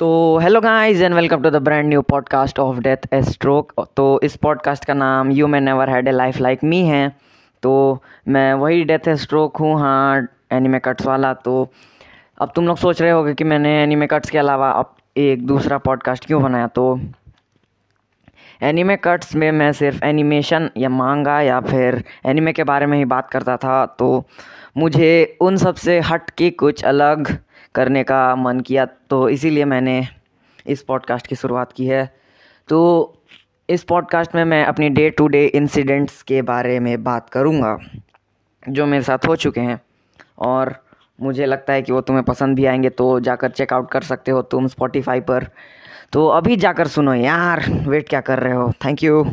तो hello guys and welcome to the brand new podcast of death a stroke तो इस podcast का नाम यू मैं never had a life like me है। तो मैं वही डेथ ए स्ट्रोक हूँ हाँ एनिमे कट्स वाला। तो अब तुम लोग सोच रहे होगे कि मैंने एनिमे कट्स के अलावा अब एक दूसरा पॉडकास्ट क्यों बनाया? तो एनिमे कट्स में मैं सिर्फ़ एनिमेशन या मांगा या फिर एनिमे के बारे में ही बात करता था। तो मुझे उन सबसे हट के कुछ अलग करने का मन किया तो इसीलिए मैंने इस पॉडकास्ट की शुरुआत की है। तो इस पॉडकास्ट में मैं अपनी डे टू डे इंसिडेंट्स के बारे में बात करूँगा, जो मेरे साथ हो चुके हैं। और मुझे लगता है कि वो तुम्हें पसंद भी आएँगे तो जाकर चेकआउट कर सकते हो तुम स्पॉटिफाई पर। तो अभी जाकर सुनो यार वेट क्या कर रहे हो? Thank you